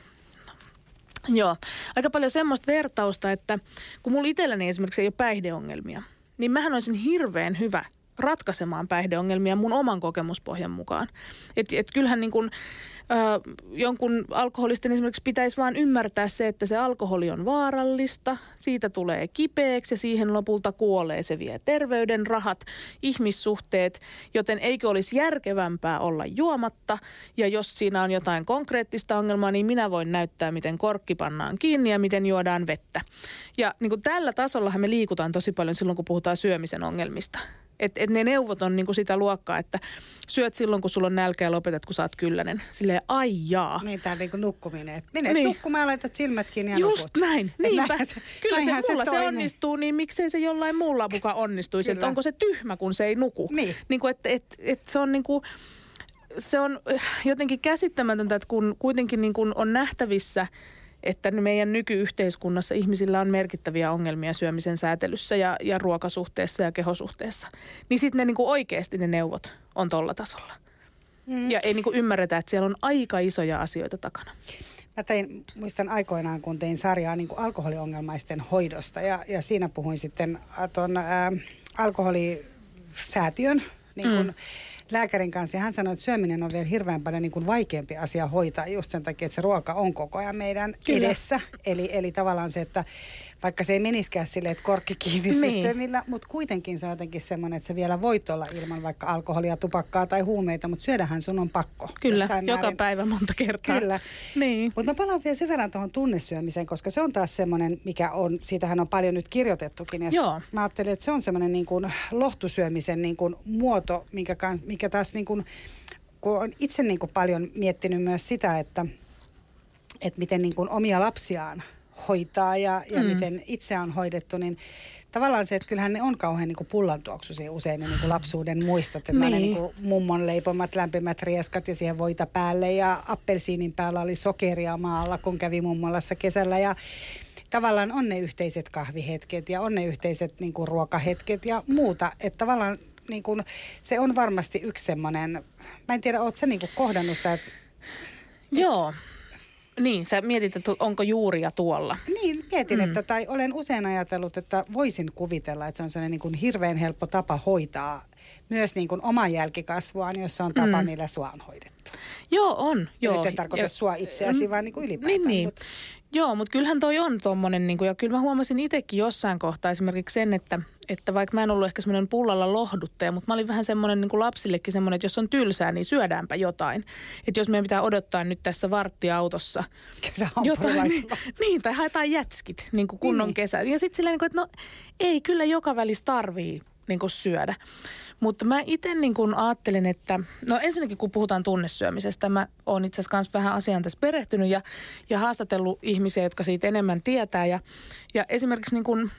[SPEAKER 2] Joo, aika paljon semmoista vertausta, että kun mulla itselläni esimerkiksi ei ole päihdeongelmia, niin mähän olisin hirveän hyvä ratkaisemaan päihdeongelmia mun oman kokemuspohjan mukaan. Että et kyllähän niin kuin, ö, jonkun alkoholistin esimerkiksi pitäisi vaan ymmärtää se, että se alkoholi on vaarallista, siitä tulee kipeäksi ja siihen lopulta kuolee. Se vie terveyden, rahat, ihmissuhteet, joten eikö olisi järkevämpää olla juomatta ja jos siinä on jotain konkreettista ongelmaa, niin minä voin näyttää, miten korkki pannaan kiinni ja miten juodaan vettä. Ja niin tällä tasollahan me liikutaan tosi paljon silloin, kun puhutaan syömisen ongelmista. Että et ne neuvot on niinku sitä luokkaa, että syöt silloin, kun sulla on nälkä ja lopetat, kun sä oot kyllänen. Silleen, ai jaa.
[SPEAKER 1] Niin, tää niinku nukkuminen. Et menet niin. nukkumaan laitat silmät kiinni ja
[SPEAKER 2] Just
[SPEAKER 1] nukut.
[SPEAKER 2] näin, niinpä.
[SPEAKER 1] näin se-
[SPEAKER 2] Kyllä se mulla se,
[SPEAKER 1] toinen.
[SPEAKER 2] onnistuu, niin miksei se jollain muulla muka onnistuisi. Että onko se tyhmä, kun se ei nuku.
[SPEAKER 1] Niin.
[SPEAKER 2] niin kuin, että et, et se on niinku, se on äh, jotenkin käsittämätöntä, että kun kuitenkin niin kuin on nähtävissä, että meidän nykyyhteiskunnassa ihmisillä on merkittäviä ongelmia syömisen säätelyssä ja, ja ruokasuhteessa ja kehosuhteessa. Niin sitten ne niin kuin oikeasti ne neuvot on tolla tasolla. Mm. Ja ei niin kuin ymmärretä, että siellä on aika isoja asioita takana.
[SPEAKER 1] Mä tein, muistan aikoinaan, kun tein sarjaa niin kuin alkoholiongelmaisten hoidosta ja, ja siinä puhuin sitten tuon äh, alkoholisäätiön niin kuin mm. Lääkärin kanssa ja hän sanoi, että syöminen on vielä hirveän paljon niin kuin vaikeampi asia hoitaa just sen takia, että se ruoka on koko ajan meidän
[SPEAKER 2] Kyllä.
[SPEAKER 1] edessä. Eli, eli tavallaan se, että vaikka se ei meniskään silleen, että korkki kiinni
[SPEAKER 2] Niin.
[SPEAKER 1] systeemillä, mutta kuitenkin se on jotenkin semmoinen, että se vielä voit olla ilman vaikka alkoholia, tupakkaa tai huumeita, mutta syödähän sun on pakko.
[SPEAKER 2] Kyllä, joka
[SPEAKER 1] määrin.
[SPEAKER 2] päivä monta kertaa.
[SPEAKER 1] Kyllä.
[SPEAKER 2] Niin.
[SPEAKER 1] Mutta mä palaan vielä sen verran tuohon tunnesyömiseen, koska se on taas semmoinen, mikä on, siitähän on paljon nyt kirjoitettukin. Ja
[SPEAKER 2] Joo.
[SPEAKER 1] Mä ajattelin, että se on semmoinen niin kuin lohtusyömisen niin kuin muoto, mikä, mikä taas niin kuin, kun on itse niin kuin paljon miettinyt myös sitä, että, että miten niin kuin omia lapsiaan hoitaa ja, ja mm. miten itse on hoidettu, niin tavallaan se, että kyllähän ne on kauhean niin kuin pullantuoksuisia usein ne niin kuin lapsuuden muistot, että niin. ne
[SPEAKER 2] Niin.
[SPEAKER 1] niin kuin mummon leipomat lämpimät rieskat ja siihen voita päälle ja appelsiinin päällä oli sokeria maalla, kun kävi mummolassa kesällä ja tavallaan on ne yhteiset kahvihetket ja on ne yhteiset niin kuin ruokahetket ja muuta, että tavallaan niin kuin, se on varmasti yksi semmoinen, mä en tiedä, ootko sä niin kuin kohdannut sitä, että
[SPEAKER 2] Joo. Niin, sä mietit, että onko juuria tuolla.
[SPEAKER 1] Niin, mietin, mm. että tai olen usein ajatellut, että voisin kuvitella, että se on sellainen niin kuin hirveän helppo tapa hoitaa myös niin kuin oman jälkikasvuaan, jos se on tapa, mm. millä sua on hoidettu.
[SPEAKER 2] Joo, on. Joo.
[SPEAKER 1] nyt en tarkoita
[SPEAKER 2] Ja-
[SPEAKER 1] sua itseäsi,
[SPEAKER 2] Mm,
[SPEAKER 1] vaan niin kuin ylipäätään.
[SPEAKER 2] Niin, niin.
[SPEAKER 1] Mut,
[SPEAKER 2] Joo, mutta kyllähän toi on tommonen, niin ja kyllä mä huomasin itsekin jossain kohtaa esimerkiksi sen, että, että vaikka mä en ollut ehkä semmoinen pullalla lohduttaja, mutta mä olin vähän semmoinen niin kuin lapsillekin semmoinen, että jos on tylsää, niin syödäänpä jotain. Että jos meidän pitää odottaa nyt tässä varttiautossa jotain, niin, niin, tai haetaan jätskit niin kuin kunnon
[SPEAKER 1] Niin.
[SPEAKER 2] kesä. Ja sitten silleen, niin kuin, että no ei, kyllä joka välissä tarvii niin kuin syödä. Mutta mä itse niin kuin ajattelen, että no ensinnäkin kun puhutaan tunnesyömisestä, mä oon itse asiassa kanssa vähän asiaan tässä perehtynyt ja, ja haastatellut ihmisiä, jotka siitä enemmän tietää. Ja, ja esimerkiksi niin kuin,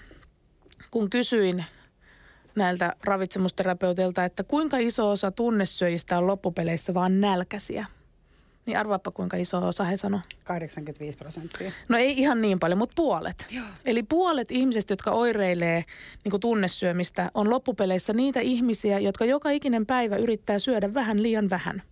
[SPEAKER 2] kun kysyin näiltä ravitsemusterapeutilta, että kuinka iso osa tunnesyöjistä on loppupeleissä vaan nälkäisiä, niin arvaappa kuinka iso osa he sanoo.
[SPEAKER 1] 85 prosenttia.
[SPEAKER 2] No ei ihan niin paljon, mutta puolet.
[SPEAKER 1] Joo.
[SPEAKER 2] Eli puolet ihmisistä, jotka oireilee niin kuin tunnesyömistä, on loppupeleissä niitä ihmisiä, jotka joka ikinen päivä yrittää syödä vähän liian vähän.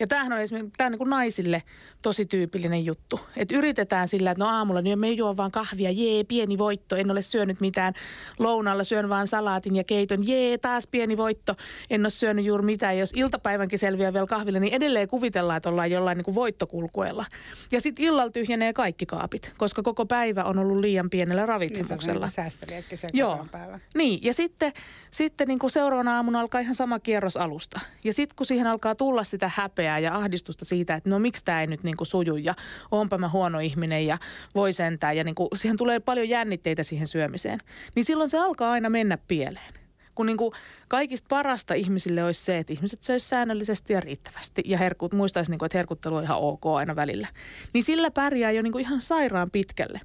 [SPEAKER 2] Ja tämähän on esimerkiksi tämä on niin kuin naisille tosi tyypillinen juttu. Että yritetään sillä, että no aamulla niin me juon vaan kahvia, jee, pieni voitto, en ole syönyt mitään. Lounalla syön vaan salaatin ja keiton, jee, taas pieni voitto, en ole syönyt juuri mitään. Ja jos iltapäivänkin selviää vielä kahvilla, niin edelleen kuvitellaan, että ollaan jollain niin kuin voittokulkuella. Ja sitten illalla tyhjenee kaikki kaapit, koska koko päivä on ollut liian pienellä
[SPEAKER 1] se
[SPEAKER 2] ravitsemuksella.
[SPEAKER 1] niin säästeliäkin sen
[SPEAKER 2] Joo, niin ja sitten, sitten niin kuin seuraavana aamuna alkaa ihan sama kierros alusta. Ja sitten kun siihen alkaa tulla sitä häpeää ja ahdistusta siitä, että no miksi tämä ei nyt niin kuin suju ja onpa mä huono ihminen ja voi sentään. Ja niin kuin, siihen tulee paljon jännitteitä siihen syömiseen. Niin silloin se alkaa aina mennä pieleen. Kun niin kuin kaikista parasta ihmisille olisi se, että ihmiset söisivät säännöllisesti ja riittävästi. Ja herkut, muistaisi, niin kuin, että herkuttelu on ihan ok aina välillä. Niin sillä pärjää jo niin kuin ihan sairaan pitkälle.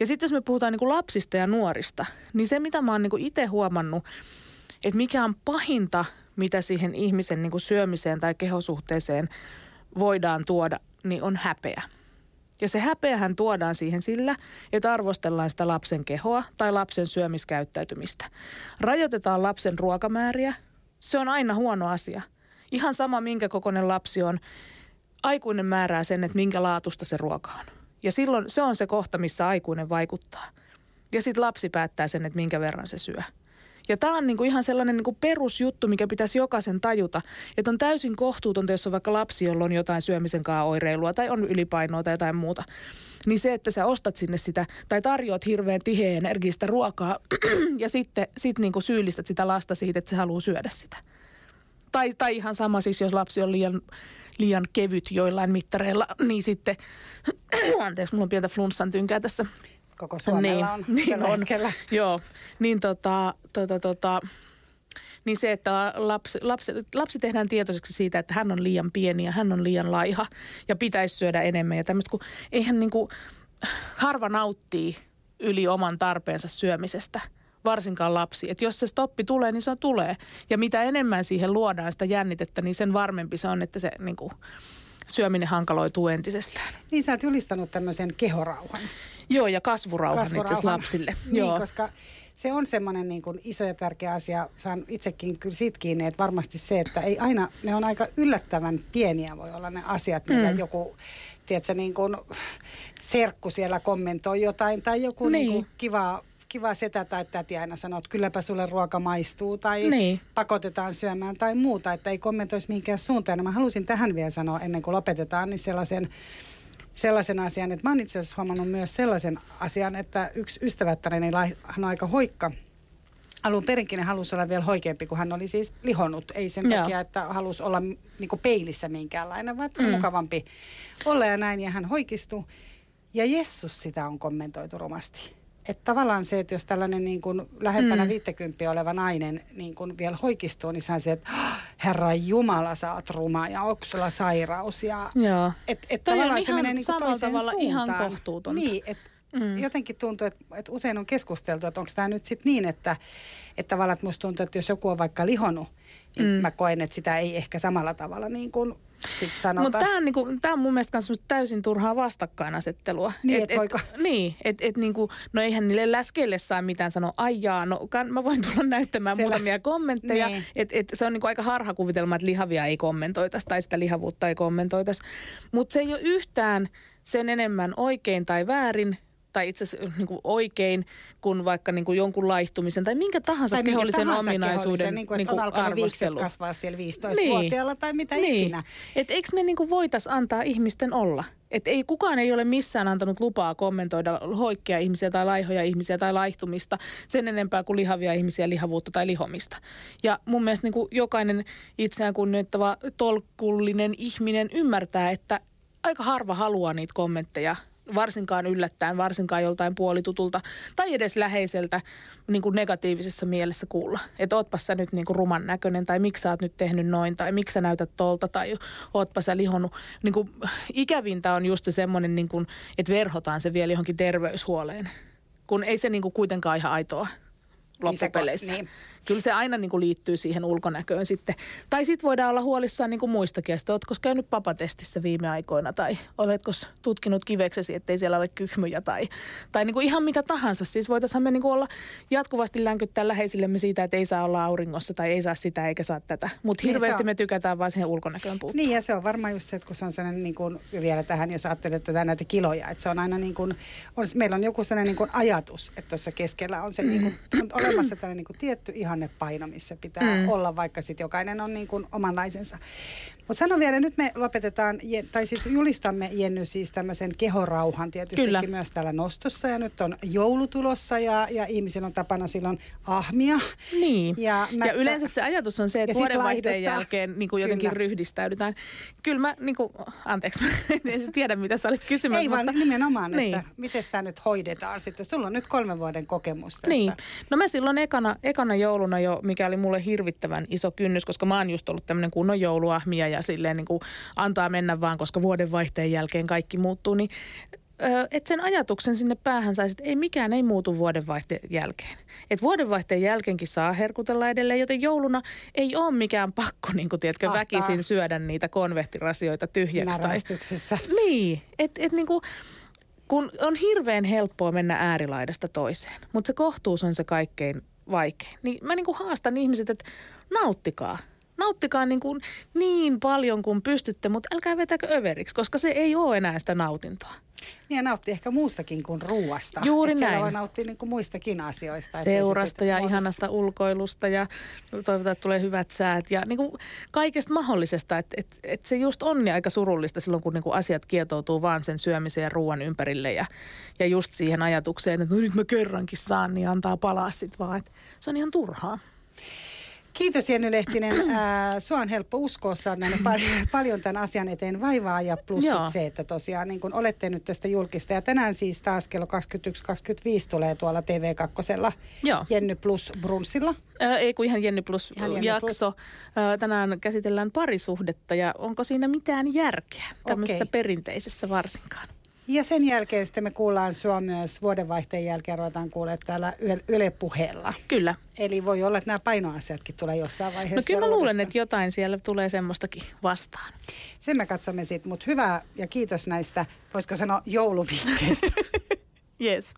[SPEAKER 2] Ja sitten jos me puhutaan niin kuin lapsista ja nuorista, niin se mitä mä oon niin itse huomannut, että mikä on pahinta, mitä siihen ihmisen niin kuin syömiseen tai kehosuhteeseen voidaan tuoda, niin on häpeä. Ja se häpeähän tuodaan siihen sillä, että arvostellaan sitä lapsen kehoa tai lapsen syömiskäyttäytymistä. Rajoitetaan lapsen ruokamääriä. Se on aina huono asia. Ihan sama, minkä kokoinen lapsi on. Aikuinen määrää sen, että minkä laatusta se ruoka on. Ja silloin se on se kohta, missä aikuinen vaikuttaa. Ja sitten lapsi päättää sen, että minkä verran se syö. Ja tämä on niinku ihan sellainen niinku perusjuttu, mikä pitäisi jokaisen tajuta. Että on täysin kohtuutonta, jos on vaikka lapsi, jolla on jotain syömisen kanssa oireilua tai on ylipainoa tai jotain muuta. Niin se, että sä ostat sinne sitä tai tarjoat hirveän tiheä energistä ruokaa ja sitten sit niinku syyllistät sitä lasta siitä, että se haluaa syödä sitä. Tai, tai ihan sama siis, jos lapsi on liian, liian kevyt joillain mittareilla, niin sitten, anteeksi, mulla on pientä flunssan tynkää tässä
[SPEAKER 1] Koko Suomella on
[SPEAKER 2] niin on.
[SPEAKER 1] hetkellä.
[SPEAKER 2] Joo, niin tota, tota, tota, niin se, että lapsi, lapsi, lapsi tehdään tietoiseksi siitä, että hän on liian pieni ja hän on liian laiha ja pitäisi syödä enemmän ja tämmöistä, kun eihän niin kuin, harva nauttii yli oman tarpeensa syömisestä – varsinkaan lapsi. Että jos se stoppi tulee, niin se tulee. Ja mitä enemmän siihen luodaan sitä jännitettä, niin sen varmempi se on, että se niin kuin, syöminen hankaloituu entisestään.
[SPEAKER 1] Niin sä oot julistanut tämmöisen kehorauhan.
[SPEAKER 2] Joo, ja kasvurauhan, kasvurauhan. itse lapsille.
[SPEAKER 1] Niin, Joo. koska se on semmoinen niin kuin iso ja tärkeä asia. Saan itsekin kyllä siitä kiinni, että varmasti se, että ei aina, ne on aika yllättävän pieniä voi olla ne asiat, millä mm. joku, tiedätkö, niin kuin serkku siellä kommentoi jotain tai joku niin. Niin kuin kiva kiva setä tai täti aina sanoo, että kylläpä sulle ruoka maistuu tai niin. pakotetaan syömään tai muuta, että ei kommentoisi mihinkään suuntaan. Mä halusin tähän vielä sanoa ennen kuin lopetetaan, niin sellaisen, sellaisen asian, että mä oon itse asiassa huomannut myös sellaisen asian, että yksi ystävättärini, hän on aika hoikka, alun perinkin halusi olla vielä hoikeampi, kun hän oli siis lihonnut. Ei sen Joo. takia, että halusi olla niin peilissä minkäänlainen, vaan mm. mukavampi olla ja näin. Ja hän hoikistui. Ja Jessus sitä on kommentoitu rumasti että tavallaan se, että jos tällainen niin kuin lähempänä mm. 50 oleva nainen niin kuin vielä hoikistuu, niin se, että Herra Jumala, sä oot ruma ja onko sulla sairaus. Ja,
[SPEAKER 2] Joo.
[SPEAKER 1] Et, et tavallaan se menee niin kuin toiseen
[SPEAKER 2] tavalla
[SPEAKER 1] suuntaan.
[SPEAKER 2] ihan kohtuutonta.
[SPEAKER 1] Niin, että mm. jotenkin tuntuu, että, että usein on keskusteltu, että onko tämä nyt sitten niin, että, että tavallaan että musta tuntuu, että jos joku on vaikka lihonut, niin mm. mä koen, että sitä ei ehkä samalla tavalla niin kuin sitten sanotaan.
[SPEAKER 2] Mutta tämä on, niinku, tää on mun mielestä myös täysin turhaa vastakkainasettelua.
[SPEAKER 1] Niin, et, et, voiko...
[SPEAKER 2] Niin, että et, niinku, no eihän niille läskeille saa mitään sanoa, ai jaa, no kan, mä voin tulla näyttämään Siellä. muutamia kommentteja. Niin. Et, et, se on niinku aika harhakuvitelma, että lihavia ei kommentoitaisi tai sitä lihavuutta ei kommentoitaisi. Mutta se ei ole yhtään sen enemmän oikein tai väärin tai itse asiassa niin kuin oikein kuin vaikka niin kuin jonkun laihtumisen tai minkä tahansa tai kehollisen tahansa ominaisuuden kehollisen, niin kuin, niin kuin on arvostelu.
[SPEAKER 1] kasvaa siellä 15-vuotiaalla niin. tai mitä niin. ikinä.
[SPEAKER 2] Et eikö me niin voitaisiin antaa ihmisten olla? Et ei, kukaan ei ole missään antanut lupaa kommentoida hoikkia ihmisiä tai laihoja ihmisiä tai laihtumista sen enempää kuin lihavia ihmisiä, lihavuutta tai lihomista. Ja mun mielestä niin kuin jokainen itseään kunnioittava tolkullinen ihminen ymmärtää, että aika harva haluaa niitä kommentteja varsinkaan yllättäen, varsinkaan joltain puolitutulta tai edes läheiseltä niin kuin negatiivisessa mielessä kuulla. Että ootpas sä nyt niin kuin ruman näköinen tai miksi sä oot nyt tehnyt noin tai miksi sä näytät tolta tai ootpa sä lihonnut. Niin kuin, ikävintä on just se semmoinen, niin kuin, että verhotaan se vielä johonkin terveyshuoleen, kun ei se niin kuin kuitenkaan ihan aitoa loppupeleissä. Niin kyllä se aina niin kuin liittyy siihen ulkonäköön sitten. Tai sitten voidaan olla huolissaan niin kuin muistakin. Että oletko käynyt papatestissä viime aikoina tai oletko tutkinut kiveksesi, ettei siellä ole kyhmyjä tai, tai niin kuin ihan mitä tahansa. Siis voitaisiin me niin kuin olla jatkuvasti länkyttää läheisillemme siitä, että ei saa olla auringossa tai ei saa sitä eikä saa tätä. Mutta niin hirveästi me tykätään vaan siihen ulkonäköön puuttua.
[SPEAKER 1] Niin ja se on varmaan just se, että kun se on sellainen niin kuin, vielä tähän, jos ajattelet tätä näitä kiloja, että se on aina niin kuin, on, meillä on joku sellainen niin kuin ajatus, että tuossa keskellä on se niin kuin, on olemassa tällainen niin kuin tietty ihan ihannepaino, missä pitää mm. olla, vaikka sitten jokainen on niin kuin omanlaisensa. Mutta sano vielä, nyt me lopetetaan, tai siis julistamme Jenny siis tämmöisen kehorauhan tietysti Kyllä. myös täällä nostossa. Ja nyt on joulutulossa ja, ja ihmisillä on tapana silloin ahmia.
[SPEAKER 2] Niin, ja, mä, ja yleensä se ajatus on se, että vuodenvaihteen jälkeen niin kuin jotenkin Kyllä. ryhdistäydytään. Kyllä mä, niin kuin, anteeksi, mä en tiedä mitä sä olit kysymässä.
[SPEAKER 1] Ei mutta, vaan nimenomaan, niin. että miten tämä nyt hoidetaan sitten. Sulla on nyt kolmen vuoden kokemus tästä.
[SPEAKER 2] Niin, no mä silloin ekana, ekana jouluna jo, mikä oli mulle hirvittävän iso kynnys, koska mä oon just ollut tämmöinen kunnon jouluahmia ja silleen niin kuin antaa mennä vaan, koska vuodenvaihteen jälkeen kaikki muuttuu, niin että sen ajatuksen sinne päähän saisi, että ei mikään ei muutu vuodenvaihteen jälkeen. Että vuodenvaihteen jälkeenkin saa herkutella edelleen, joten jouluna ei ole mikään pakko, niin kuin tiedätkö, Ahtaa. väkisin syödä niitä konvehtirasioita tyhjäksi. Tai, niin, että et, niin kuin, kun on hirveän helppoa mennä äärilaidasta toiseen, mutta se kohtuus on se kaikkein vaikein. Niin mä niin kuin haastan ihmiset, että nauttikaa – nauttikaa niin, kuin niin paljon kuin pystytte, mutta älkää vetäkö överiksi, koska se ei ole enää sitä nautintoa.
[SPEAKER 1] Niin ja nautti ehkä muustakin kuin ruuasta.
[SPEAKER 2] Juuri Et näin.
[SPEAKER 1] voi nauttia niin kuin muistakin asioista.
[SPEAKER 2] Seurasta ja muodosta. ihanasta ulkoilusta ja toivotaan, että tulee hyvät säät ja niin kuin kaikesta mahdollisesta. Että et, et se just on niin aika surullista silloin, kun niin kuin asiat kietoutuu vaan sen syömisen ja ruoan ympärille ja, ja just siihen ajatukseen, että no nyt mä kerrankin saan, niin antaa palaa sitten vaan. Et se on ihan turhaa.
[SPEAKER 1] Kiitos Jenny Lehtinen. Ää, sua on helppo uskoa, sä oot pal- paljon tämän asian eteen vaivaa ja plus
[SPEAKER 2] Joo.
[SPEAKER 1] se, että tosiaan niin kun olette nyt tästä julkista. Ja tänään siis taas kello 21.25 tulee tuolla TV2
[SPEAKER 2] Joo.
[SPEAKER 1] Jenny Plus Brunssilla.
[SPEAKER 2] Ää, ei kun ihan Jenny Plus
[SPEAKER 1] Ihan Jenny
[SPEAKER 2] jakso. Ää, tänään käsitellään parisuhdetta ja onko siinä mitään järkeä tämmöisessä
[SPEAKER 1] Okei.
[SPEAKER 2] perinteisessä varsinkaan?
[SPEAKER 1] Ja sen jälkeen sitten me kuullaan sua myös vuodenvaihteen jälkeen ruvetaan kuulemaan täällä Yle- puheella.
[SPEAKER 2] Kyllä.
[SPEAKER 1] Eli voi olla, että nämä painoasiatkin tulee jossain vaiheessa.
[SPEAKER 2] No kyllä mä luulen,
[SPEAKER 1] uudestaan.
[SPEAKER 2] että jotain siellä tulee semmoistakin vastaan.
[SPEAKER 1] Sen me katsomme sitten, mutta hyvää ja kiitos näistä, voisiko sanoa jouluvinkkeistä.
[SPEAKER 2] Yes.